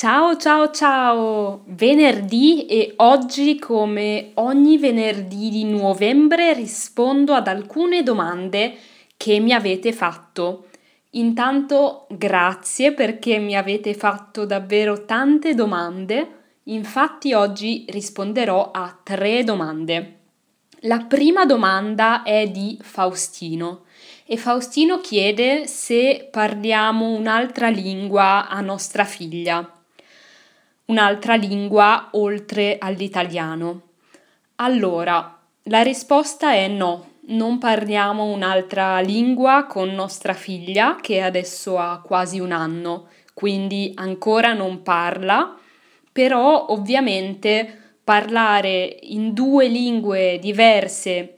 Ciao ciao ciao! Venerdì e oggi come ogni venerdì di novembre rispondo ad alcune domande che mi avete fatto. Intanto grazie perché mi avete fatto davvero tante domande. Infatti oggi risponderò a tre domande. La prima domanda è di Faustino e Faustino chiede se parliamo un'altra lingua a nostra figlia un'altra lingua oltre all'italiano? Allora, la risposta è no, non parliamo un'altra lingua con nostra figlia che adesso ha quasi un anno, quindi ancora non parla, però ovviamente parlare in due lingue diverse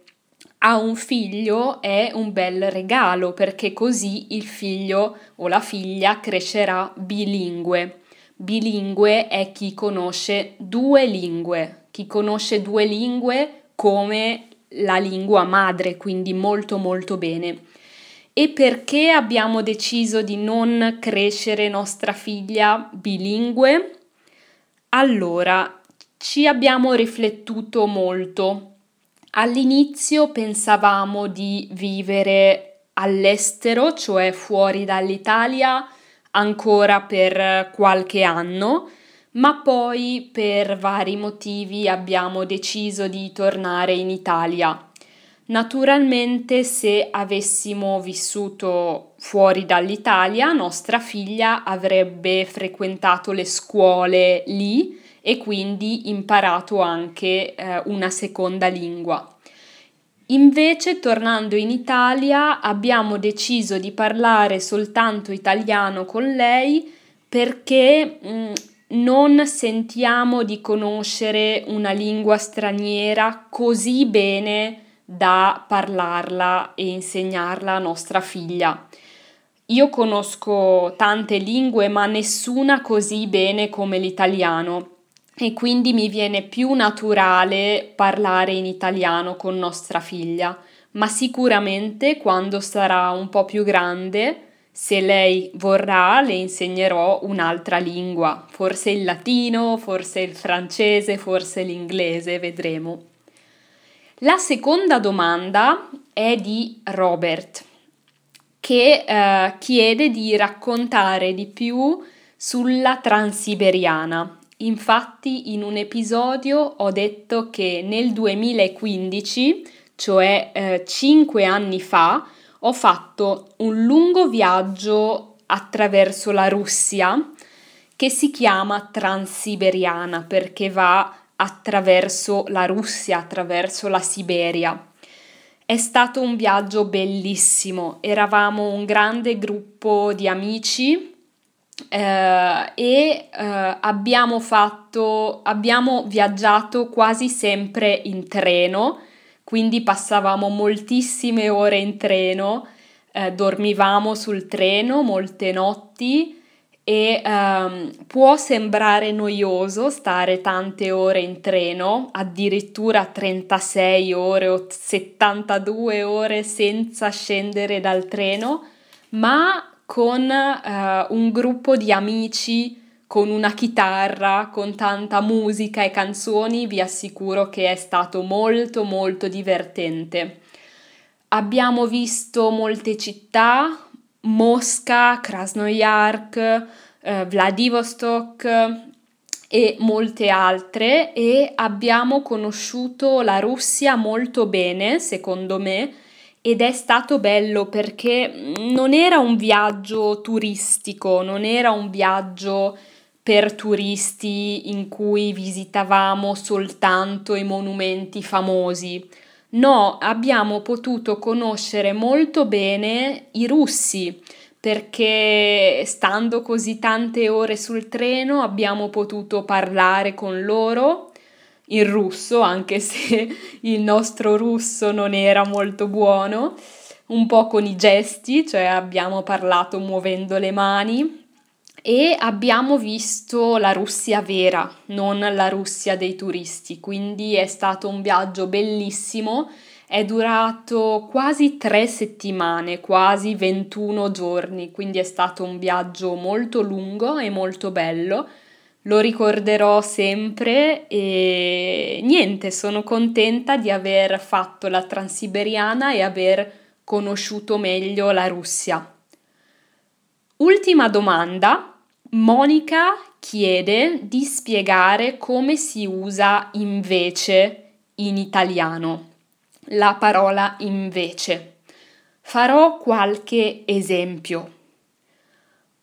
a un figlio è un bel regalo perché così il figlio o la figlia crescerà bilingue. Bilingue è chi conosce due lingue, chi conosce due lingue come la lingua madre, quindi molto molto bene. E perché abbiamo deciso di non crescere nostra figlia bilingue? Allora, ci abbiamo riflettuto molto. All'inizio pensavamo di vivere all'estero, cioè fuori dall'Italia, ancora per qualche anno, ma poi per vari motivi abbiamo deciso di tornare in Italia. Naturalmente se avessimo vissuto fuori dall'Italia, nostra figlia avrebbe frequentato le scuole lì e quindi imparato anche eh, una seconda lingua. Invece, tornando in Italia, abbiamo deciso di parlare soltanto italiano con lei perché mh, mm, non sentiamo di conoscere una lingua straniera così bene da parlarla e insegnarla a nostra figlia. Io conosco tante lingue, ma nessuna così bene come l'italiano e quindi mi viene più naturale parlare in italiano con nostra figlia, ma sicuramente quando sarà un po' più grande, se lei vorrà, le insegnerò un'altra lingua, forse il latino, forse il francese, forse l'inglese, vedremo. La seconda domanda è di Robert, che eh, chiede di raccontare di più sulla Transiberiana. Infatti in un episodio ho detto che nel 2015, cioè eh, 5 anni fa, ho fatto un lungo viaggio attraverso la Russia che si chiama Transiberiana perché va attraverso la Russia, attraverso la Siberia. È stato un viaggio bellissimo, eravamo un grande gruppo di amici eh, e eh, abbiamo fatto, abbiamo viaggiato quasi sempre in treno, quindi passavamo moltissime ore in treno, eh, dormivamo sul treno molte notti e ehm, può sembrare noioso stare tante ore in treno, addirittura 36 ore o 72 ore senza scendere dal treno, ma con eh, un gruppo di amici con una chitarra, con tanta musica e canzoni, vi assicuro che è stato molto molto divertente. Abbiamo visto molte città, Mosca, Krasnoyarsk, eh, Vladivostok e molte altre e abbiamo conosciuto la Russia molto bene, secondo me, ed è stato bello perché non era un viaggio turistico, non era un viaggio per turisti in cui visitavamo soltanto i monumenti famosi. No, abbiamo potuto conoscere molto bene i russi perché stando così tante ore sul treno abbiamo potuto parlare con loro in russo, anche se il nostro russo non era molto buono, un po' con i gesti, cioè abbiamo parlato muovendo le mani e abbiamo visto la Russia vera, non la Russia dei turisti, quindi è stato un viaggio bellissimo, è durato quasi tre settimane, quasi 21 giorni, quindi è stato un viaggio molto lungo e molto bello lo ricorderò sempre e niente, sono contenta di aver fatto la transiberiana e aver conosciuto meglio la Russia. Ultima domanda. Monica chiede di spiegare come si usa invece in italiano la parola invece. Farò qualche esempio.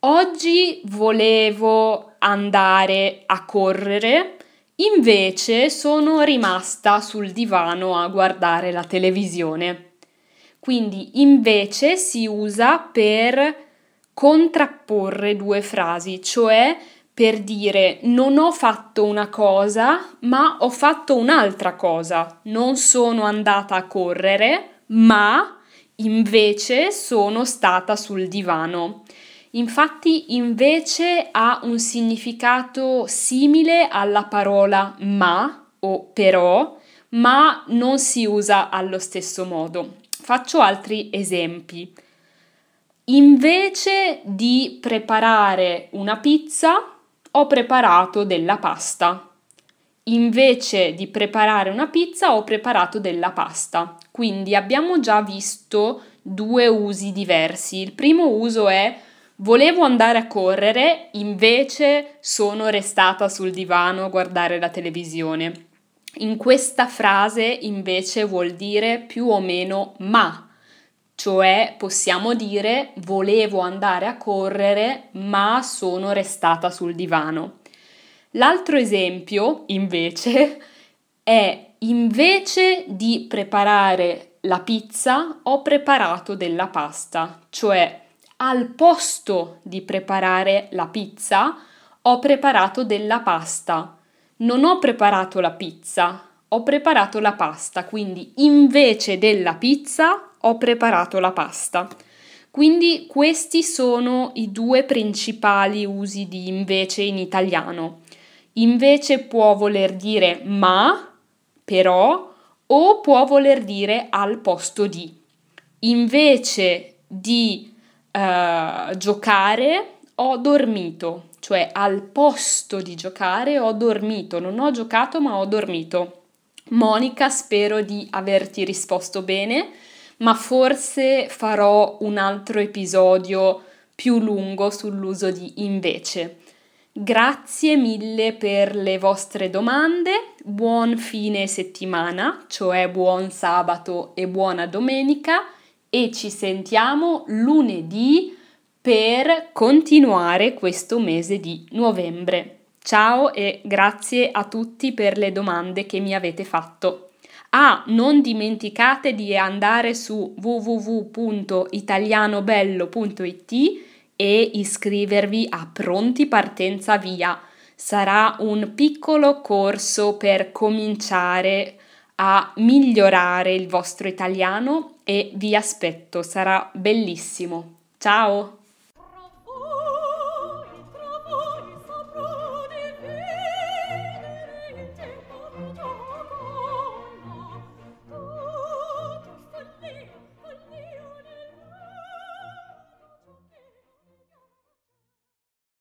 Oggi volevo andare a correre, invece sono rimasta sul divano a guardare la televisione. Quindi invece si usa per contrapporre due frasi, cioè per dire non ho fatto una cosa, ma ho fatto un'altra cosa. Non sono andata a correre, ma invece sono stata sul divano. Infatti invece ha un significato simile alla parola ma o però, ma non si usa allo stesso modo. Faccio altri esempi. Invece di preparare una pizza, ho preparato della pasta. Invece di preparare una pizza, ho preparato della pasta. Quindi abbiamo già visto due usi diversi. Il primo uso è Volevo andare a correre, invece sono restata sul divano a guardare la televisione. In questa frase invece vuol dire più o meno ma, cioè possiamo dire volevo andare a correre ma sono restata sul divano. L'altro esempio invece è invece di preparare la pizza ho preparato della pasta, cioè al posto di preparare la pizza, ho preparato della pasta. Non ho preparato la pizza, ho preparato la pasta, quindi invece della pizza ho preparato la pasta. Quindi questi sono i due principali usi di invece in italiano. Invece può voler dire ma, però, o può voler dire al posto di. Invece di uh, giocare ho dormito, cioè al posto di giocare ho dormito, non ho giocato ma ho dormito. Monica, spero di averti risposto bene, ma forse farò un altro episodio più lungo sull'uso di invece. Grazie mille per le vostre domande, buon fine settimana, cioè buon sabato e buona domenica e ci sentiamo lunedì per continuare questo mese di novembre. Ciao e grazie a tutti per le domande che mi avete fatto. Ah, non dimenticate di andare su www.italianobello.it e iscrivervi a Pronti Partenza Via. Sarà un piccolo corso per cominciare a migliorare il vostro italiano e vi aspetto, sarà bellissimo. Ciao!